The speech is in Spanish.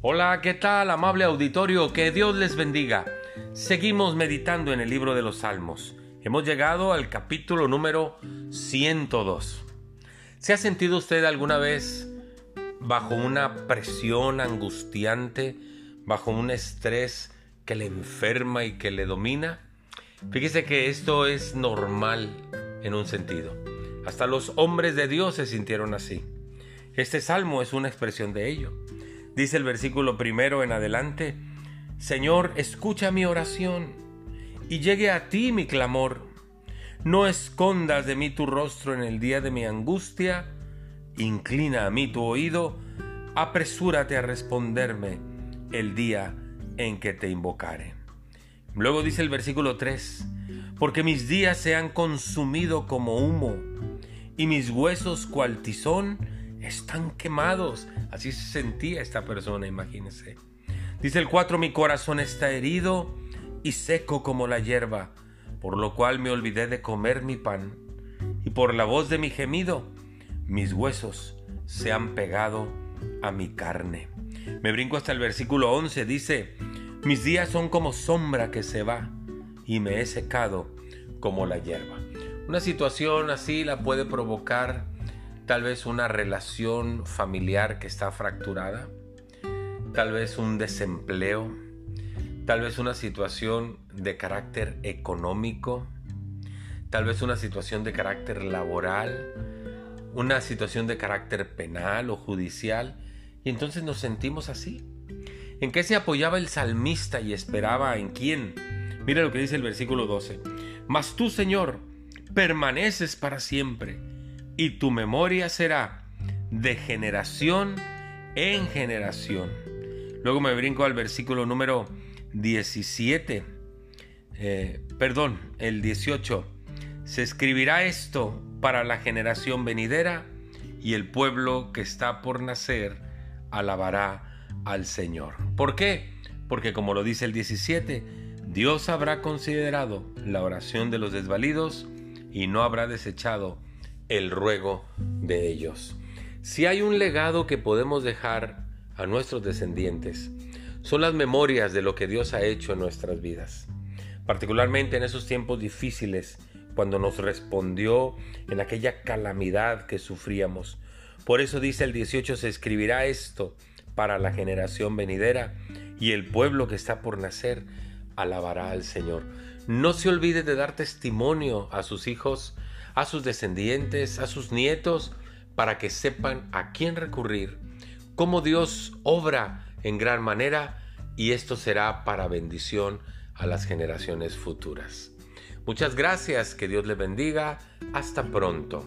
Hola, ¿qué tal, amable auditorio? Que Dios les bendiga. Seguimos meditando en el libro de los Salmos. Hemos llegado al capítulo número 102. ¿Se ha sentido usted alguna vez bajo una presión angustiante, bajo un estrés que le enferma y que le domina? Fíjese que esto es normal en un sentido. Hasta los hombres de Dios se sintieron así. Este salmo es una expresión de ello. Dice el versículo primero en adelante, Señor, escucha mi oración y llegue a ti mi clamor. No escondas de mí tu rostro en el día de mi angustia, inclina a mí tu oído, apresúrate a responderme el día en que te invocare. Luego dice el versículo 3, porque mis días se han consumido como humo y mis huesos cual tizón están quemados. Así se sentía esta persona, imagínense. Dice el 4, mi corazón está herido y seco como la hierba, por lo cual me olvidé de comer mi pan, y por la voz de mi gemido, mis huesos se han pegado a mi carne. Me brinco hasta el versículo 11, dice, mis días son como sombra que se va, y me he secado como la hierba. Una situación así la puede provocar tal vez una relación familiar que está fracturada, tal vez un desempleo, tal vez una situación de carácter económico, tal vez una situación de carácter laboral, una situación de carácter penal o judicial, y entonces nos sentimos así. ¿En qué se apoyaba el salmista y esperaba en quién? Mira lo que dice el versículo 12. Mas tú, Señor, permaneces para siempre y tu memoria será de generación en generación. Luego me brinco al versículo número 17, eh, perdón, el 18. Se escribirá esto para la generación venidera y el pueblo que está por nacer alabará al Señor. ¿Por qué? Porque como lo dice el 17, Dios habrá considerado la oración de los desvalidos y no habrá desechado el ruego de ellos. Si hay un legado que podemos dejar a nuestros descendientes, son las memorias de lo que Dios ha hecho en nuestras vidas, particularmente en esos tiempos difíciles, cuando nos respondió en aquella calamidad que sufríamos. Por eso dice el 18, se escribirá esto para la generación venidera y el pueblo que está por nacer alabará al Señor. No se olvide de dar testimonio a sus hijos a sus descendientes, a sus nietos, para que sepan a quién recurrir, cómo Dios obra en gran manera y esto será para bendición a las generaciones futuras. Muchas gracias, que Dios le bendiga, hasta pronto.